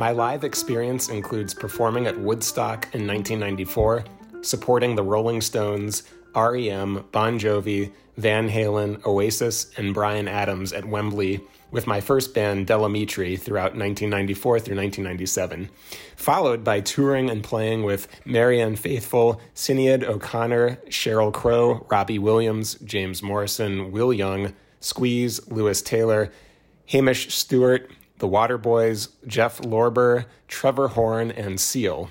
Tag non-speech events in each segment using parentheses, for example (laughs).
My live experience includes performing at Woodstock in 1994, supporting the Rolling Stones, REM, Bon Jovi, Van Halen, Oasis, and Bryan Adams at Wembley with my first band, Del Amitri, throughout 1994 through 1997, followed by touring and playing with Marianne Faithfull, Sinead O'Connor, Sheryl Crow, Robbie Williams, James Morrison, Will Young, Squeeze, Lewis Taylor, Hamish Stewart, The Waterboys, Jeff Lorber, Trevor Horn, and Seal,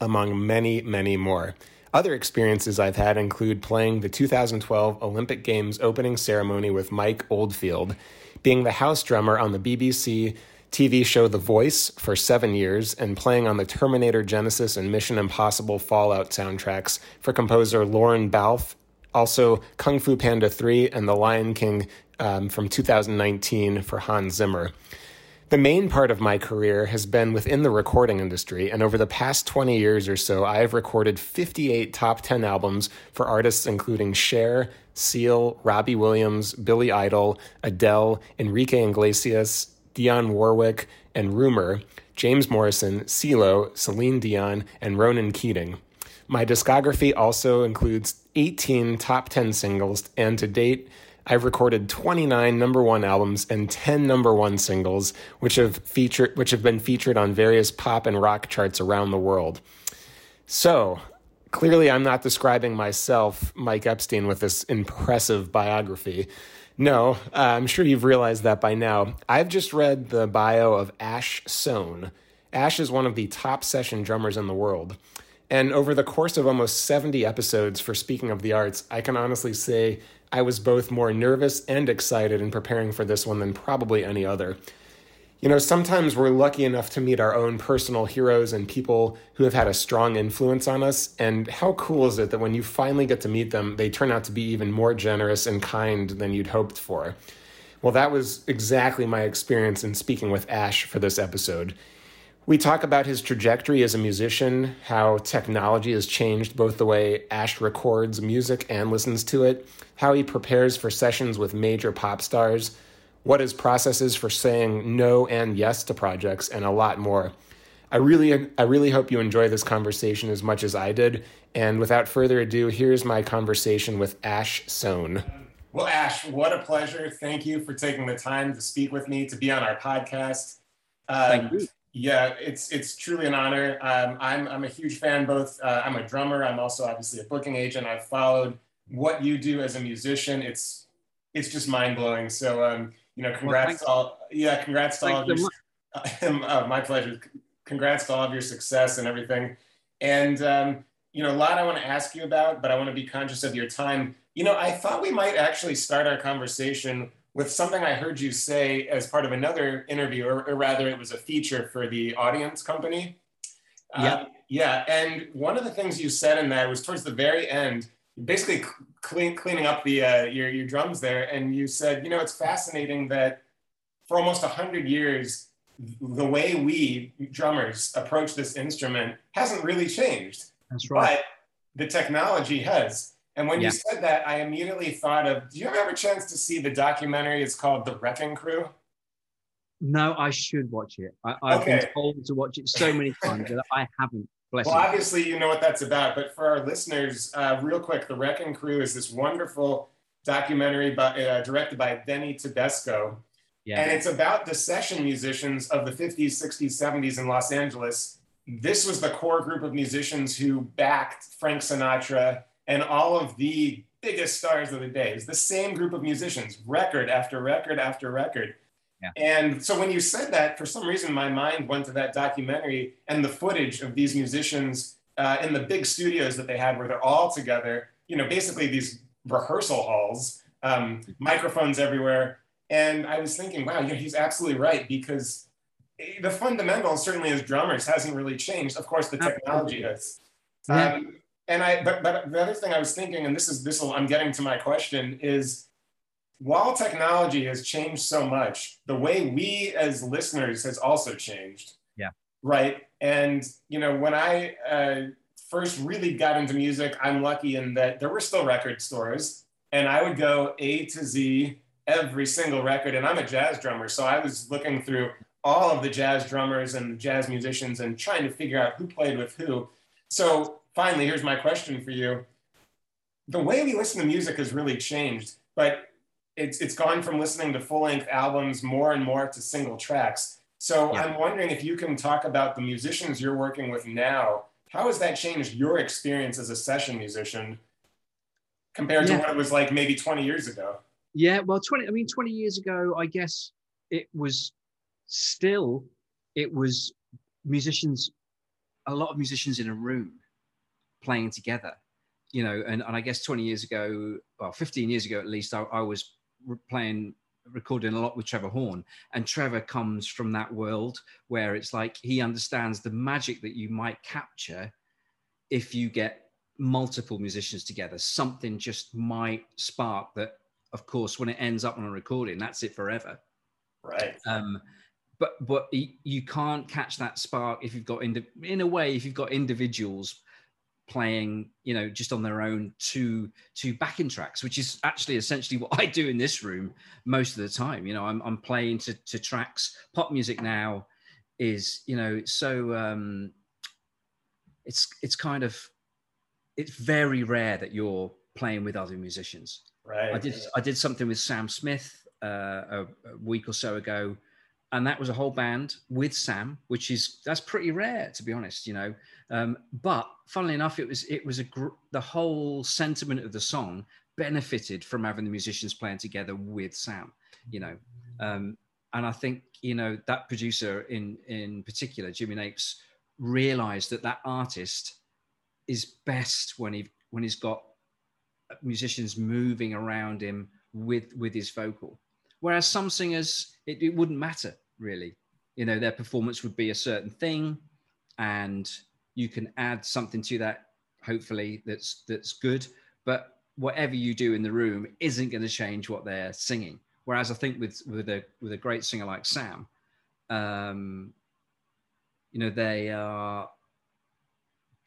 among many, many more. Other experiences I've had include playing the 2012 Olympic Games opening ceremony with Mike Oldfield, being the house drummer on the BBC TV show The Voice for seven years, and playing on the Terminator Genisys and Mission Impossible Fallout soundtracks for composer Lorne Balfe, also Kung Fu Panda 3 and The Lion King um, from 2019 for Hans Zimmer. The main part of my career has been within the recording industry, and over the past 20 years or so, I have recorded 58 top 10 albums for artists including Cher, Seal, Robbie Williams, Billy Idol, Adele, Enrique Iglesias, Dionne Warwick, and Rumer, James Morrison, CeeLo, Celine Dion, and Ronan Keating. My discography also includes 18 top 10 singles, and to date, I've recorded 29 number one albums and 10 number one singles, which have featured which have been featured on various pop and rock charts around the world. So, clearly I'm not describing myself, Mike Epstein, with this impressive biography. No, uh, I'm sure you've realized that by now. I've just read the bio of Ash Soan. Ash is one of the top session drummers in the world. And over the course of almost 70 episodes for Speaking of the Arts, I can honestly say I was both more nervous and excited in preparing for this one than probably any other. You know, sometimes we're lucky enough to meet our own personal heroes and people who have had a strong influence on us. And how cool is it that when you finally get to meet them, they turn out to be even more generous and kind than you'd hoped for? Well, that was exactly my experience in speaking with Ash for this episode. We talk about his trajectory as a musician, how technology has changed both the way Ash records music and listens to it, how he prepares for sessions with major pop stars, what his process is for saying no and yes to projects, and a lot more. I really, I really hope you enjoy this conversation as much as I did. And without further ado, here's my conversation with Ash Soan. Well, Ash, what a pleasure. Thank you for taking the time to speak with me, to be on our podcast. Um, Thank you yeah, it's it's truly an honor. Um, I'm I'm a huge fan. Both uh, I'm a drummer. I'm also obviously a booking agent. I've followed what you do as a musician. It's it's just mind blowing. So um, you know, congrats well, all. Yeah, congrats to all of your. uh, (laughs) my pleasure. Congrats to all of your success and everything. And um, you know, a lot I want to ask you about, but I want to be conscious of your time. You know, I thought we might actually start our conversation with something I heard you say as part of another interview, or, or rather, it was a feature for the audience company. Yeah. Uh, yeah. And one of the things you said in that was towards the very end, basically clean, cleaning up the uh, your, your drums there. And you said, you know, it's fascinating that for almost 100 years, the way we drummers approach this instrument hasn't really changed. That's right. But the technology has. And when yeah. you said that, I immediately thought of do you ever have a chance to see the documentary? It's called The Wrecking Crew. No, I should watch it. I, have okay. been told to watch it so many (laughs) times that I haven't. Bless well, you. obviously, you know what that's about. But for our listeners, uh, real quick, The Wrecking Crew is this wonderful documentary by, uh, directed by Denny Tedesco. Yeah. And it's about the session musicians of the 50s, 60s, 70s in Los Angeles. This was the core group of musicians who backed Frank Sinatra and all of the biggest stars of the day. It's the same group of musicians, record after record after record. Yeah. And so when you said that, for some reason, my mind went to that documentary and the footage of these musicians uh, in the big studios that they had where they're all together, you know, basically these rehearsal halls, um, microphones everywhere. And I was thinking, wow, you know, he's absolutely right because the fundamentals, certainly as drummers, hasn't really changed. Of course, the technology has. Yeah. Um, and I, but, but the other thing I was thinking, and this is this will, I'm getting to my question is, while technology has changed so much, the way we as listeners has also changed. Yeah. Right. And you know, when I uh, first really got into music, I'm lucky in that there were still record stores, and I would go A to Z every single record. And I'm a jazz drummer, so I was looking through all of the jazz drummers and jazz musicians and trying to figure out who played with who. So finally, here's my question for you. The way we listen to music has really changed, but it's, it's gone from listening to full length albums more and more to single tracks. So yeah. I'm wondering if you can talk about the musicians you're working with now. How has that changed your experience as a session musician compared yeah. to what it was like maybe 20 years ago? Yeah, well, 20, I mean, 20 years ago, I guess it was still, it was musicians, a lot of musicians in a room playing together, you know, and, and I guess 20 years ago, well, 15 years ago at least, I, I was playing recording a lot with Trevor Horn, and Trevor comes from that world where it's like he understands the magic that you might capture if you get multiple musicians together. Something just might spark that. Of course, when it ends up on a recording, that's it forever. Right. Um, but but you can't catch that spark if you've got in in a way if you've got individuals playing you know just on their own two two backing tracks which is actually essentially (laughs) what i do in this room most of the time. You know i'm, I'm playing to, to tracks. Pop music now is you know so um it's it's kind of it's very rare that you're playing with other musicians. Right. I did i did something with sam smith uh, a, a week or so ago and that was a whole band with Sam, which is that's pretty rare to be honest, you know. Um, but funnily enough, it was it was a gr- the whole sentiment of the song benefited from having the musicians playing together with Sam, you know. Um, and I think you know that producer in in particular, Jimmy Napes, realised that that artist is best when he when he's got musicians moving around him with with his vocal Whereas some singers, it, it wouldn't matter really. You know, their performance would be a certain thing, and you can add something to that, hopefully that's that's good. But whatever you do in the room isn't going to change what they're singing. Whereas I think with with a with a great singer like Sam, um, you know, they are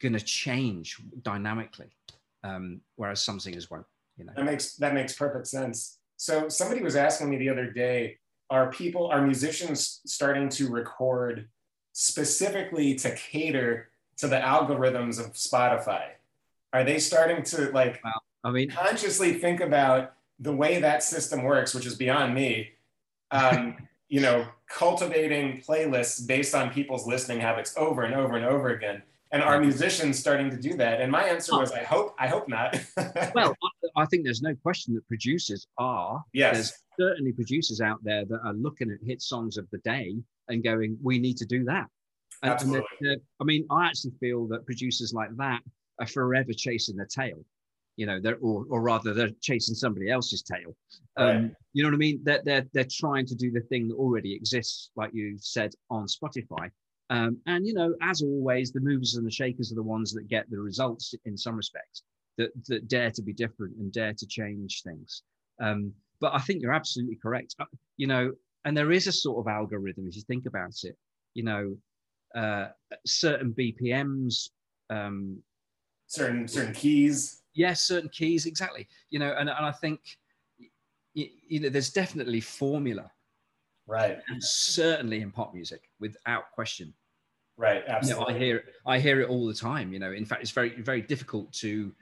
going to change dynamically, um, whereas some singers won't. You know, that makes that makes perfect sense. So somebody was asking me the other day, are people, are musicians starting to record specifically to cater to the algorithms of Spotify? Are they starting to like wow. I mean consciously think about the way that system works, which is beyond me? Um, (laughs) you know, cultivating playlists based on people's listening habits over and over and over again and are musicians starting to do that and my answer was i hope i hope not (laughs) well i think there's no question that producers are yes there's certainly producers out there that are looking at hit songs of the day and going we need to do that and, Absolutely. And they're, they're, i mean i actually feel that producers like that are forever chasing their tail you know they're or, or rather they're chasing somebody else's tail um, right. you know what i mean they're, they're they're trying to do the thing that already exists like you said on spotify um, and you know, as always, the movers and the shakers are the ones that get the results in some respects, that that dare to be different and dare to change things. Um, but I think you're absolutely correct. Uh, you know, and there is a sort of algorithm if you think about it. You know, uh, certain BPMs, um, certain certain keys. Yes, certain keys, exactly. You know, and, and I think you, you know there's definitely formula right and certainly in pop music without question Right. Absolutely. You know, I hear I hear it all the time. You know, in fact, it's very very difficult to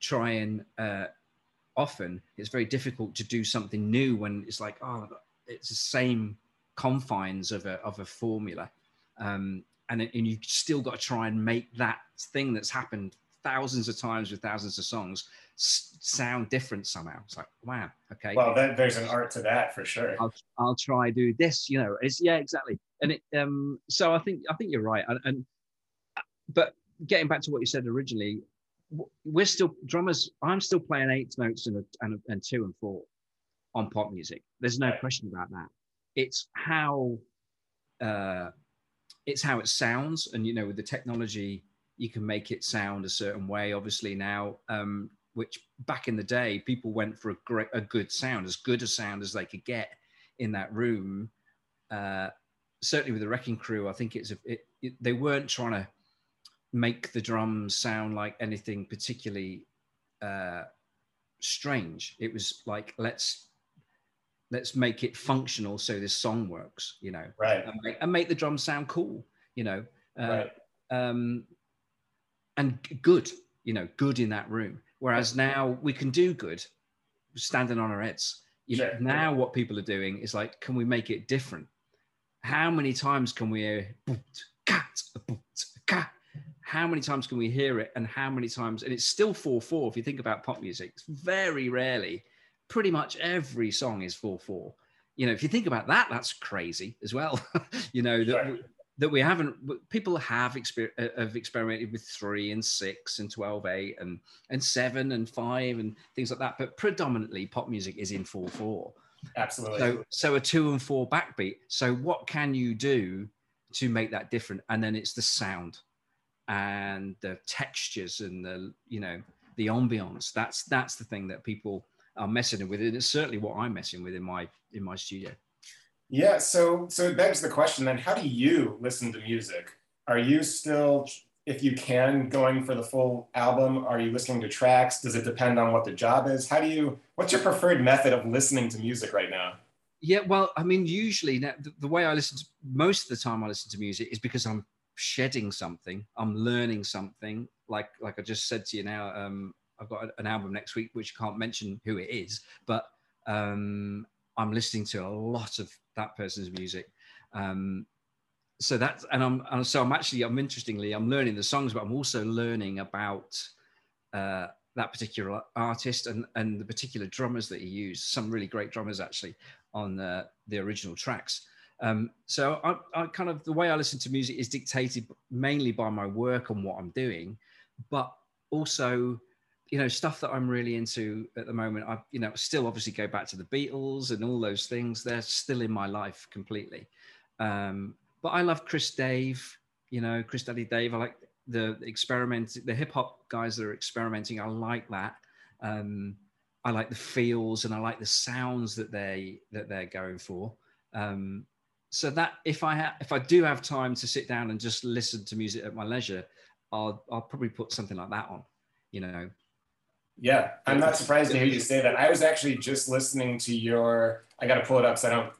try and uh, often it's very difficult to do something new when it's like oh it's the same confines of a of a formula, um, and and you still got to try and make that thing that's happened thousands of times with thousands of songs sound different somehow. It's like, wow, okay. Well, there's an art to that for sure. I'll, I'll try do this, you know. It's yeah, exactly. And it um so I think I think you're right. And, and but getting back to what you said originally, we're still drummers. I'm still playing eight notes and a, and, a, and two and four on pop music. There's no right. question about that. It's how uh, it's how it sounds, and you know, with the technology, you can make it sound a certain way. Obviously now, um, which back in the day, people went for a great, a good sound, as good a sound as they could get in that room. Uh, certainly with the Wrecking Crew, I think it's a, it, it, they weren't trying to make the drums sound like anything particularly uh, strange. It was like let's let's make it functional so this song works you know right. and make, and make the drums sound cool you know uh, right. um and good you know good in that room. Whereas now we can do good standing on our heads. You know now what people are doing is like can we make it different? How many times can we hear cat, cat? how many times can we hear it? And how many times and it's still 4-4 if you think about pop music. It's very rarely pretty much every song is 4-4 you know if you think about that that's crazy as well (laughs) you know that Sure. we, that we haven't people have exper- uh, have experimented with 3 and 6 and 12 8 and and 7 and 5 and things like that but predominantly pop music is in 4-4 absolutely so so a two and four backbeat. So what can you do to make that different? And then it's the sound and the textures and the you know the ambiance. That's that's the thing that people are messing with. And it's certainly what I'm messing with in my in my studio. Yeah, so so it begs the question then, how do you listen to music? Are you still, if you can, going for the full album? Are you listening to tracks? Does it depend on what the job is? How do you, what's your preferred method of listening to music right now? Yeah, well, I mean, usually now, the, the way I listen to most of the time I listen to music is because I'm shedding something, I'm learning something. Like like I just said to you now, um, I've got an album next week which I can't mention who it is, but um, I'm listening to a lot of that person's music. Um, so that's and I'm and so I'm actually I'm interestingly I'm learning the songs, but I'm also learning about uh, that particular artist and and the particular drummers that he used. Some really great drummers actually on the, the original tracks. Um, so I, I kind of the way I listen to music is dictated mainly by my work and what I'm doing, but also you know stuff that I'm really into at the moment. I you know still obviously go back to the Beatles and all those things. They're still in my life completely. Um, but I love Chris Dave. You know Chris Daddy Dave. I like the experiment, the hip hop guys that are experimenting. I like that. Um, I like the feels and I like the sounds that they that they're going for. Um, so that if I ha- if I do have time to sit down and just listen to music at my leisure, I'll I'll probably put something like that on. You know, Yeah, I'm not surprised to hear you say that. I was actually just listening to your, I got to pull it up so I don't,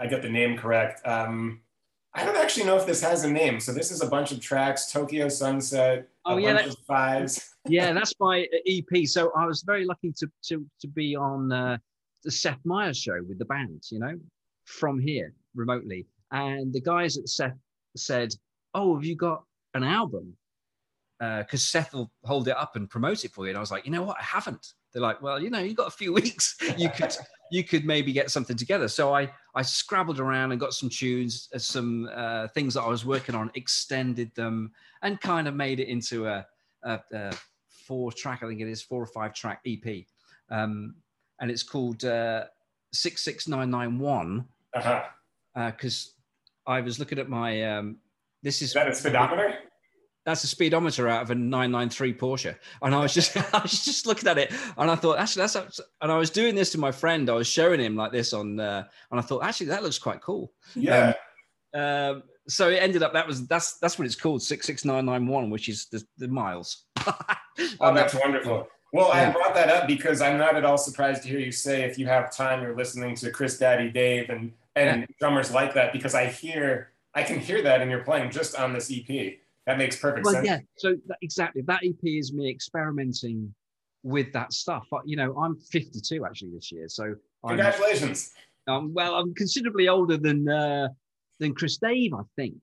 I get the name correct. Um, I don't actually know if this has a name. So this is a bunch of tracks, Tokyo Sunset, Oh, a yeah, bunch that- of fives. (laughs) yeah, that's my EP. So I was very lucky to to to be on uh, the Seth Meyers show with the band. You know, from here remotely, and the guys at Seth said, "Oh, have you got an album?" Because Seth will hold it up and promote it for you. And I was like, you know what, I haven't. They're like, well, you know, you got a few (laughs) weeks. You could you could maybe get something together. So I I scrabbled around and got some tunes, uh, some uh, things that I was working on, extended them, and kind of made it into a, a, a four track, I think it is four or five track EP, um, and it's called uh, six six nine nine one Uh-huh. because I was looking at my um, this is Is that a speedometer? That's a speedometer out of a 993 Porsche. And I was just, (laughs) I was just looking at it and I thought, actually, that's, abs-" and I was doing this to my friend. I was showing him like this on, uh, and I thought, actually, that looks quite cool. Yeah. Um, so it ended up, that was, that's, that's what it's called 66991, which is the, the miles. (laughs) oh, that's wonderful. Well, I brought that up because I'm not at all surprised to hear you say if you have time, you're listening to Chris Daddy Dave and, and drummers like that because I hear, I can hear that in your playing just on this EP. That makes perfect well, sense. yeah. So that, exactly. That EP is me experimenting with that stuff. But, you know, I'm 52 actually this year. So I'm, Congratulations. Um, well, I'm considerably older than uh, than Chris Dave, I think.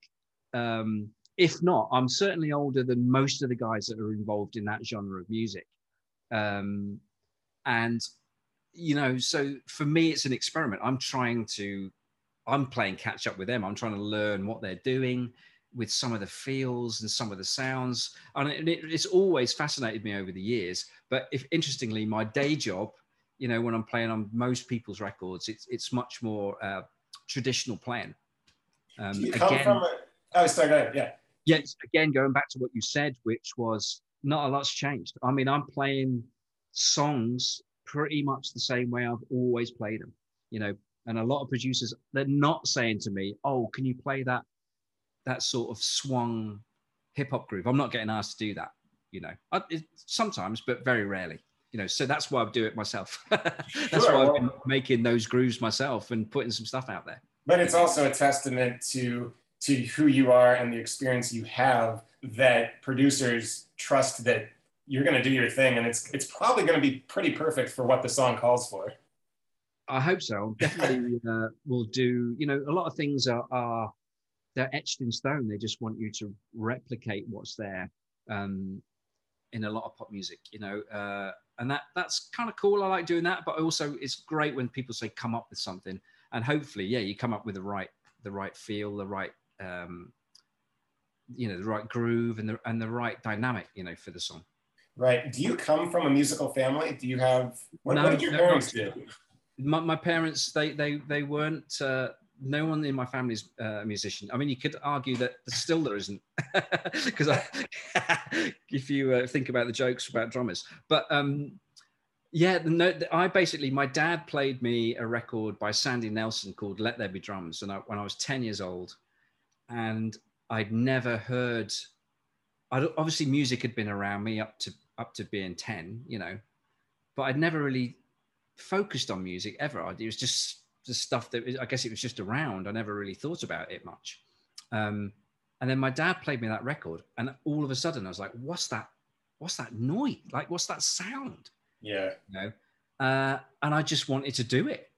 Um, if not, I'm certainly older than most of the guys that are involved in that genre of music. Um, and you know, so for me, it's an experiment. I'm trying to, I'm playing catch up with them. I'm trying to learn what they're doing with some of the feels and some of the sounds, and it, it- it's always fascinated me over the years. But if interestingly, my day job you know, when I'm playing on most people's records, it's it's much more uh, traditional playing. Um, you come again, from a, oh, sorry, go ahead. Yeah. yes, again, going back to what you said, which was not a lot's changed. I mean, I'm playing songs pretty much the same way I've always played them, you know. And a lot of producers, they're not saying to me, "Oh, can you play that that sort of swung hip hop groove?" I'm not getting asked to do that, you know. I, it, sometimes, but very rarely, you know, so that's why I do it myself. (laughs) that's Sure, why I've been making those grooves myself and putting some stuff out there. but it's also a testament to to who you are and the experience you have that producers trust that you're going to do your thing and it's it's probably going to be pretty perfect for what the song calls for I hope so. Definitely uh, will do. You know, a lot of things are, are they're etched in stone. They just want you to replicate what's there um, in a lot of pop music. You know, uh, and that that's kind of cool. I like doing that, but also it's great when people say come up with something, and hopefully, yeah, you come up with the right the right feel, the right um, you know, the right groove and the and the right dynamic. You know, for the song. right do you come from a musical family do you have what, No, what did your no, parents do my, my parents they they they weren't uh, no one in my family's uh, a musician i mean you could argue that still there isn't (laughs) because (laughs) if you uh, think about the jokes about drummers but um yeah no, i basically my dad played me a record by sandy nelson called let there be drums and I, when i was 10 years old and i'd never heard I'd, obviously music had been around me up to up to being 10 you know but i'd never really focused on music ever. It was just the stuff that I guess it was just around. I never really thought about it much. Um, and then my dad played me that record, and all of a sudden I was like, "What's that? What's that noise? Like, what's that sound?" yeah You know, uh, and I just wanted to do it.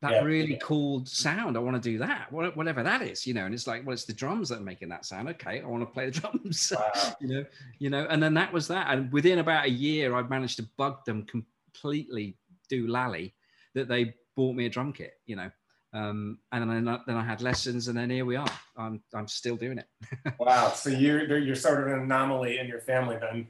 That Yeah. really cool sound. I want to do that, whatever that is, you know. And it's like, well, it's the drums that are making that sound. Okay, I want to play the (laughs) drums. wow (laughs) you know, you know, and then that was that. And within about a year, I managed to bug them completely do lally that they bought me a drum kit, you know. Um, and then I, then I had lessons, and then here we are. I'm I'm still doing it. (laughs) wow so you're you're sort of an anomaly in your family then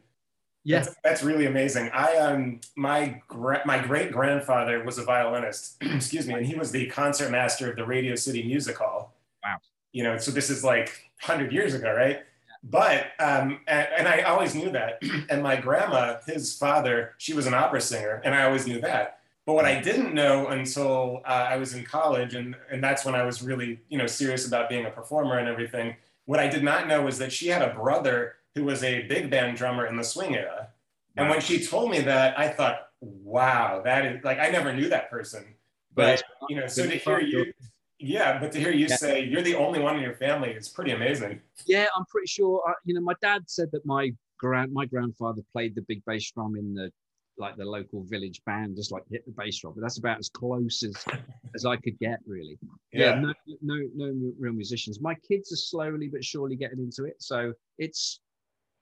Yeah. That's, that's really amazing. I um my gra- my great grandfather was a violinist, (clears throat) excuse me, and he was the concert master of the Radio City Music Hall. Wow. You know, so this is like hundred years ago, right? But um, and, and I always knew that. (clears throat) and my grandma, his father, she was an opera singer, and I always knew that. But what I didn't know until uh, I was in college, and and that's when I was really you know serious about being a performer and everything. What I did not know was that she had a brother who was a big band drummer in the swing era. And when she told me that, I thought, wow, that is like I never knew that person. But you know, so to hear you, yeah, but to hear you Yeah. say you're the only one in your family is pretty amazing. Yeah, I'm pretty sure. Uh, you know, my dad said that my grand my grandfather played the big bass drum in the like the local village band, just like hit the bass drum. But that's about as close as (laughs) as I could get, really. yeah, Yeah, no, no, no real musicians. My kids are slowly but surely getting into it, so it's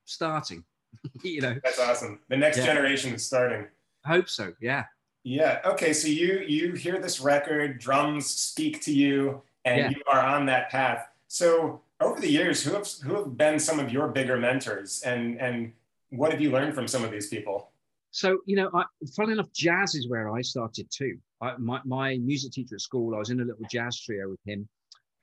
starting. (laughs) you know, that's awesome. The next Yeah. generation is starting. I hope so. Yeah, Yeah. Okay. So you you hear this record, drums speak to you, and Yeah. you are on that path. So over the years, who have who have been some of your bigger mentors, and and what have you learned from some of these people? So you know, I, funnily enough, jazz is where I started too. I, my my music teacher at school, I was in a little jazz trio with him.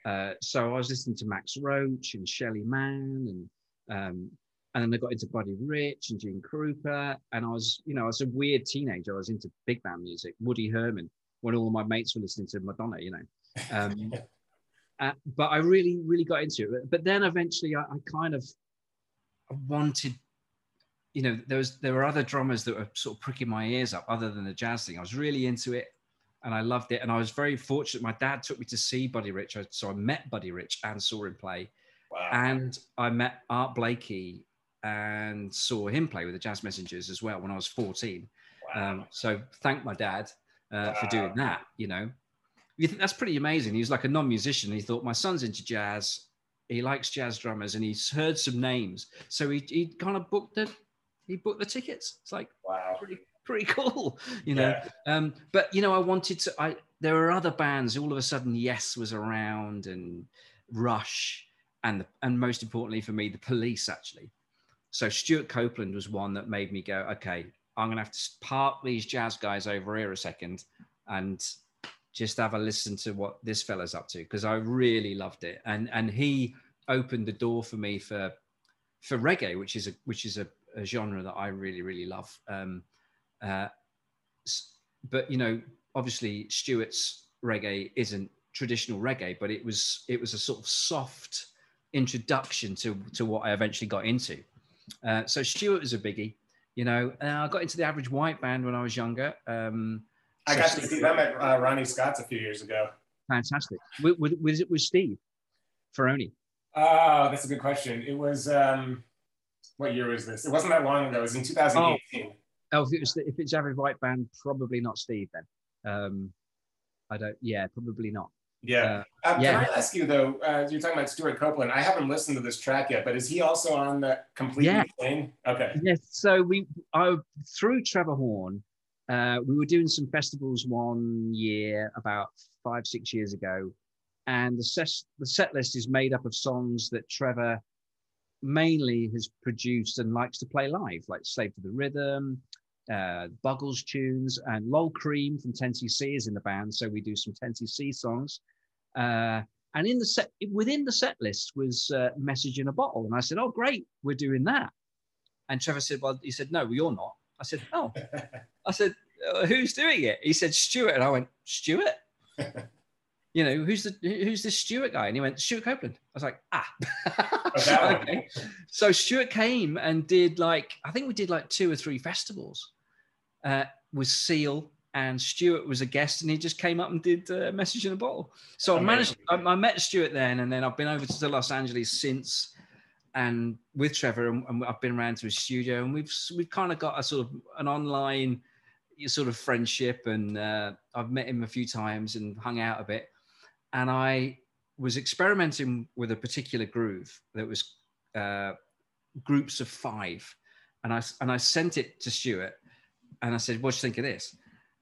Uh, so I was listening to Max Roach and Shelly Manne, and um, and then I got into Buddy Rich and Gene Krupa, and I was, you know, I was a weird teenager. I was into big band music, Woody Herman, when all my mates were listening to Madonna, you know. Um, (laughs) uh, but I really, really got into it. But then eventually, I, I kind of wanted you know, there was there were other drummers that were sort of pricking my ears up, other than the jazz thing. I was really into it, and I loved it. And I was very fortunate. My dad took me to see Buddy Rich, I- so I met Buddy Rich and saw him play. Wow. And I met Art Blakey and saw him play with the Jazz Messengers as well when I was 14. wow. Um, so thank my dad uh, for doing that. You know, you think that's pretty amazing. He was like a non-musician. He thought my son's into jazz. He likes jazz drummers, and he's heard some names. So he he kind of booked the he booked the tickets. It's like wow. pretty pretty (laughs) cool, you know. Yeah. Um, but you know, I wanted to. I there were other bands. All of a sudden, Yes was around, and Rush, and the, and most importantly for me, the Police actually. So Stewart Copeland was one that made me go, okay, I'm gonna have to park these jazz guys over here a second, and just have a listen to what this fella's up to because I really loved it, and and he opened the door for me for for reggae, which is a which is a, a genre that I really really love. Um, uh, but you know, obviously Stewart's reggae isn't traditional reggae, but it was it was a sort of soft introduction to to what I eventually got into. Uh, so Stewart was a biggie. You know, and I got into the Average White Band when I was younger. Um, I so got to see them at uh, Ronnie Scott's a few years ago. fantastic. Was, with, with, with Steve Ferrone. Oh, that's a good question. It was um, what year was this? It wasn't that long ago. It was in 2018. Oh, if it was if it's Average White Band, probably not Steve then. Um, I don't. Yeah, probably not. Yeah. Uh, Um, yeah. Can I ask you though? Uh, you're talking about Stewart Copeland. I haven't listened to this track yet, but is he also on the complete Yeah. thing? Okay. Yes. So we, I through Trevor Horn, uh, we were doing some festivals one year about five six years ago, and the set the set list is made up of songs that Trevor mainly has produced and likes to play live, like Slave to the Rhythm, uh, Buggles tunes, and Lol Creme from 10cc is in the band, so we do some 10cc songs. Uh, and in the set, within the set list was uh, "Message in a Bottle," and I said, "Oh, great, we're doing that." And Trevor said, "Well," he said, "No, you're not." I said, "Oh." (laughs) I said, uh, "Who's doing it?" He said, "Stewart," and I went, "Stewart." (laughs) you know, who's the who's this Stewart guy? And he went, Stewart Copeland. I was like, ah. (laughs) (laughs) okay. So Stewart came and did like, I think we did like two or three festivals uh, with Seal and Stewart was a guest and he just came up and did uh, Message in a Bottle. So I managed, I, I met Stewart then and then I've been over to Los Angeles since and with Trevor and, and I've been around to his studio and we've, we've kind of got a sort of an online sort of friendship and uh, I've met him a few times and hung out a bit and I was experimenting with a particular groove that was uh, groups of five, and I and I sent it to Stewart, and I said, "What do you think of this?"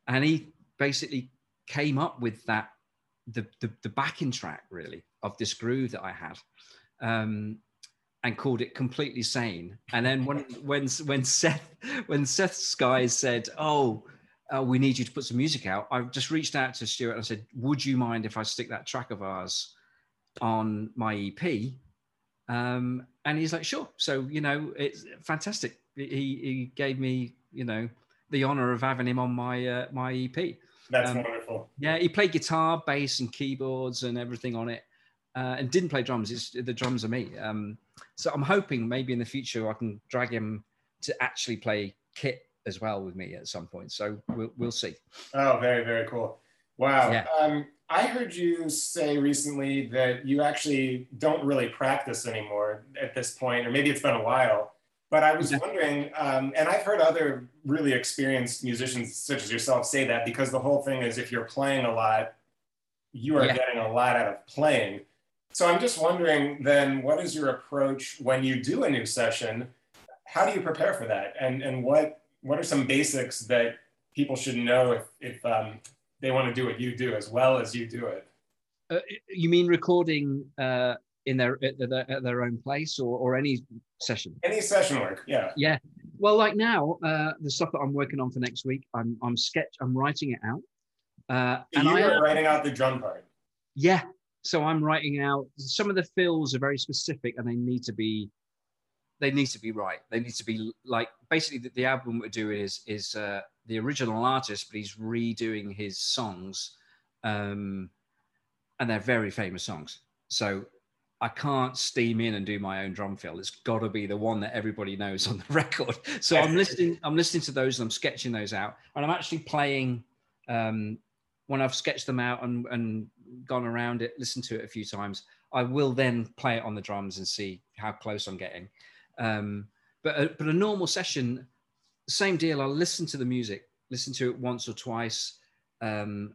And he basically came up with that the the, the backing track really of this groove that I had. Um, and called it completely sane. And then when (laughs) when when Seth when Seth's guys said, "Oh, uh, we need you to put some music out," I just reached out to Stewart and I said, "Would you mind if I stick that track of ours on my EP?" Um, and he's like, "Sure." So you know, it's fantastic. He he gave me you know the honor of having him on my uh, my EP. That's Um, wonderful. Yeah, he played guitar, bass, and keyboards and everything on it, uh, and didn't play drums. It's the drums are me. Um, so I'm hoping maybe in the future I can drag him to actually play kit as well with me at some point. So we'll we'll see. Oh, very, very cool. Wow. Yeah. Um, I heard you say recently that you actually don't really practice anymore at this point, or maybe it's been a while. But I was wondering, um, and I've heard other really experienced musicians such as yourself say that because the whole thing is if you're playing a lot, you are Yeah. getting a lot out of playing. So I'm just wondering then, what is your approach when you do a new session? How do you prepare for that? And, and what, what are some basics that people should know if, if um, they want to do what you do as well as you do it? Uh, you mean recording uh, in their at their, at their own place or or any session? Any session work, yeah. Yeah. Well, like now, uh, the stuff that I'm working on for next week, I'm I'm sketch, I'm writing it out. Uh, So and you I are writing out the drum part. Yeah. So I'm writing out some of the fills are very specific and they need to be they need to be right. They need to be like basically the, the album we're doing is is uh, the original artist, but he's redoing his songs, um, and they're very famous songs. So I can't steam in and do my own drum fill. It's got to be the one that everybody knows on the (laughs) record. So I'm listening. I'm listening to those and I'm sketching those out, and I'm actually playing. Um, when I've sketched them out and, and gone around it, listened to it a few times, I will then play it on the drums and see how close I'm getting. Um, but a, but a normal session, same deal. I'll listen to the music, listen to it once or twice, um,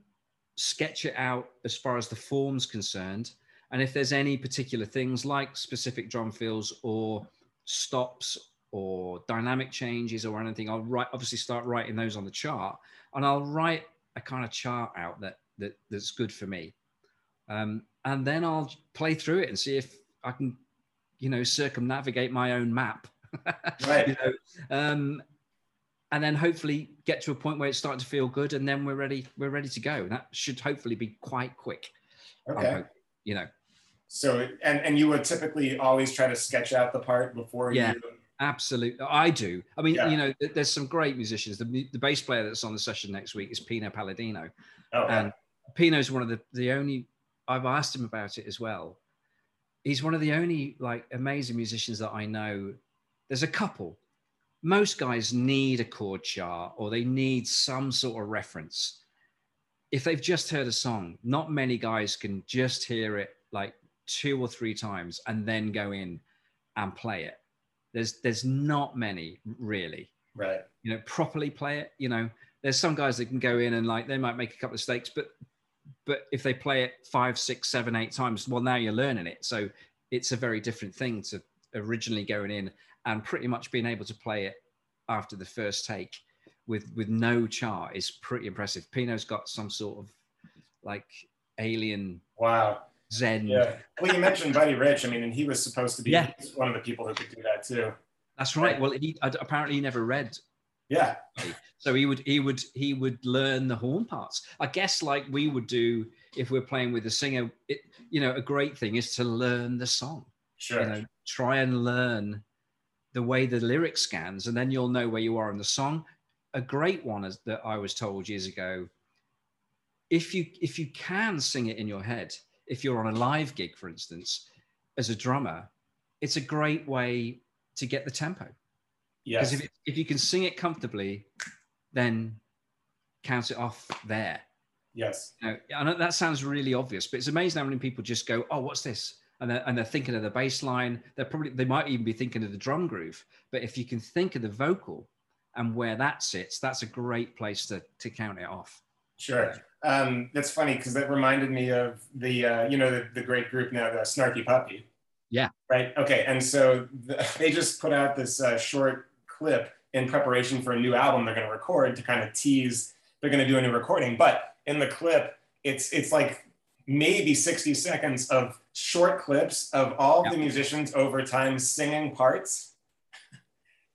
sketch it out as far as the form's concerned, and if there's any particular things like specific drum fills or stops or dynamic changes or anything, I'll write obviously start writing those on the chart, and I'll write a kind of chart out that that that's good for me, um, and then I'll play through it and see if I can, you know, circumnavigate my own map. (laughs) Right. You know, um, and then hopefully get to a point where it's starting to feel good, and then we're ready. We're ready to go. That should hopefully be quite quick. Okay. hoping, you know, So, and, and you would typically always try to sketch out the part before Yeah. you. absolutely. I do. I mean, Yeah. you know, there's some great musicians. The, the bass player that's on the session next week is Pino Palladino. Oh, yeah. and Pino's one of the the only I've asked him about it as well. He's one of the only like amazing musicians that I know. There's a couple, most guys need a chord chart or they need some sort of reference. If they've just heard a song, not many guys can just hear it like two or three times and then go in and play it. There's there's not many really. Right. You know, properly play it. You know, there's some guys that can go in and like they might make a couple of mistakes, but but if they play it five, six, seven, eight times, well, now you're learning it. So it's a very different thing to originally going in and pretty much being able to play it after the first take with with no chart is pretty impressive. Pino's got some sort of like alien wow zen. Yeah. Well, you mentioned Buddy Rich. I mean, and he was supposed to be Yeah. one of the people who could do that too. That's right. Well, he apparently he never read Yeah. so he would he would he would learn the horn parts i guess like we would do if we're playing with a singer it, you know a great thing is to learn the song Sure. you know try and learn the way the lyric scans and then you'll know where you are in the song a great one is that i was told years ago if you if you can sing it in your head if you're on a live gig for instance as a drummer it's a great way to get the tempo yes. because if, if you can sing it comfortably, then count it off there. yes. You know, I know that sounds really obvious, but it's amazing how many people just go, "Oh, what's this?" and they're, and they're thinking of the bass line. They're probably they might even be thinking of the drum groove. But if you can think of the vocal and where that sits, that's a great place to to count it off. Sure. Um, that's funny because that reminded me of the, uh, you know, the, the great group now, the Snarky Puppy. Yeah. Right. Okay. And so the, (laughs) they just put out this uh, short clip in preparation for a new album they're going to record to kind of tease they're going to do a new recording. But in the clip, it's it's like maybe 60 seconds of short clips of all Yeah. the musicians over time singing parts.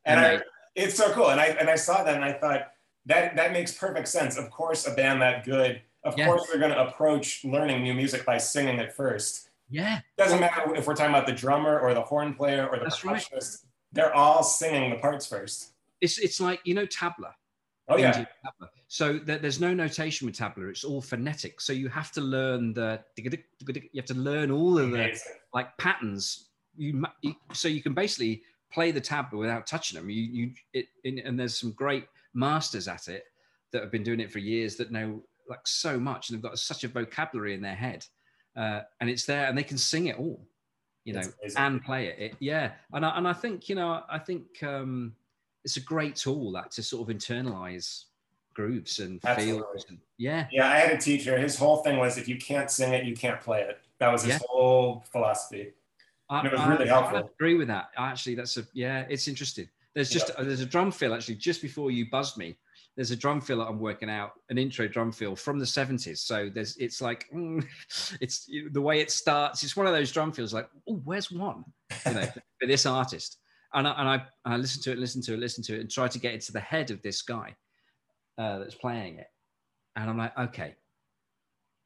And I, it's so cool. And I and I saw that and I thought that that makes perfect sense. Of course, a band that good, of Yeah. course, they're going to approach learning new music by singing it first. Yeah, Doesn't matter if we're talking about the drummer or the horn player or the That's right. They're all singing the parts first. it's it's like you know tabla. Oh yeah, tabla. So there- there's no notation with tabla. It's all phonetic. So you have to learn the you have to learn all of the amazing. like patterns. You, so you can basically play the tabla without touching them. You you it and and there's some great masters at it that have been doing it for years that know like so much and they've got such a vocabulary in their head, uh, and it's there and they can sing it all, you know, and play it. it. Yeah, and I, and I think you know I think um, it's a great tool that to sort of internalize grooves and Absolutely. feels. And, yeah, Yeah, I had a teacher. His whole thing was if you can't sing it, you can't play it. That was his Yeah. whole philosophy. I, And it was I- really I helpful. agree with that. Actually, that's a yeah, it's interesting. There's just Yeah. there's a drum fill actually just before you buzzed me. There's a drum fill that I'm working out, an intro drum fill from the 70s. So there's it's like mm, (laughs) it's the way it starts. It's one of those drum fills like oh, where's one? You know, (laughs) for this artist. And I, and I I listen to it, listen to it, listen to it, and try to get into the head of this guy uh, that's playing it. And I'm like, okay,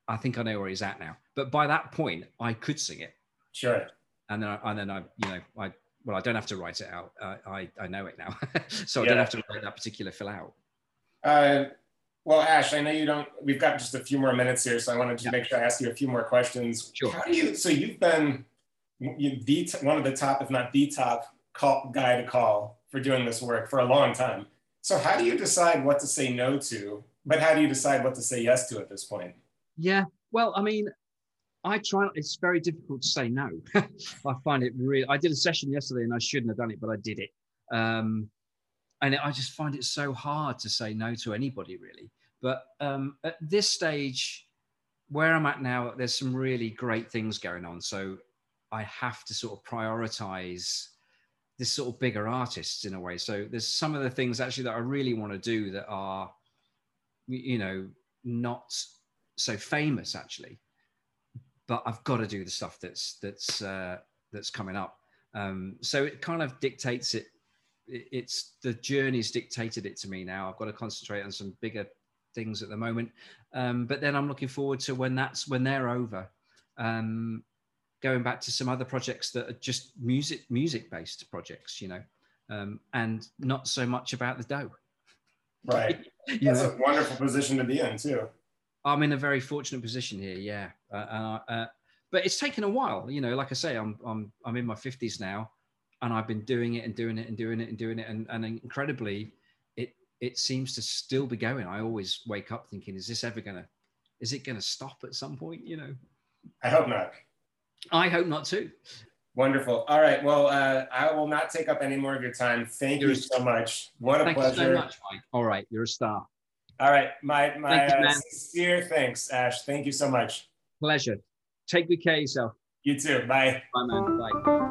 I think I know where he's at now. But by that point, I could sing it Sure. and then I, and then I you know I well I don't have to write it out I I, I know it now (laughs) so I Yeah. don't have to write that particular fill out Uh, well, Ash, I know you don't. We've got just a few more minutes here, so I wanted to Yeah. make sure I ask you a few more questions. Sure. How do you? So you've been you, the one of the top, if not the top, call, guy to call for doing this work for a long time. So how do you decide what to say no to? But how do you decide what to say yes to at this point? yeah well I mean I try it's very difficult to say no (laughs) I find it really I did a session yesterday and I shouldn't have done it but I did it um and I just find it so hard to say no to anybody really but um at this stage where I'm at now there's some really great things going on so I have to sort of prioritize this sort of bigger artists in a way. So there's some of the things actually that I really want to do that are, you know, not so famous actually, but I've got to do the stuff that's that's uh, that's coming up. Um, so it kind of dictates it. It- It's the journey's dictated it to me now. I've got to concentrate on some bigger things at the moment, um, but then I'm looking forward to when that's when they're over. Um, going back to some other projects that are just music music based projects you know um, and not so much about the dough Right. (laughs) you That's know a wonderful position to be in too. i'm in a very fortunate position here yeah uh, uh, uh, but it's taken a while you know like i say i'm i'm i'm in my 50s now and I've been doing it and doing it and doing it and doing it, and, and incredibly, it it seems to still be going. I always wake up thinking, is this ever gonna, is it gonna stop at some point? You know. I hope not. I hope not too. Wonderful. All right. Well, uh, I will not take up any more of your time. Thank you're you so much. What a thank pleasure. Thank you so much, Mike. All right. You're a star. All right. My, my uh, sincere thanks, Ash. Thank you so much. Pleasure. Take good care of yourself. You too. Bye. Bye, man. Bye.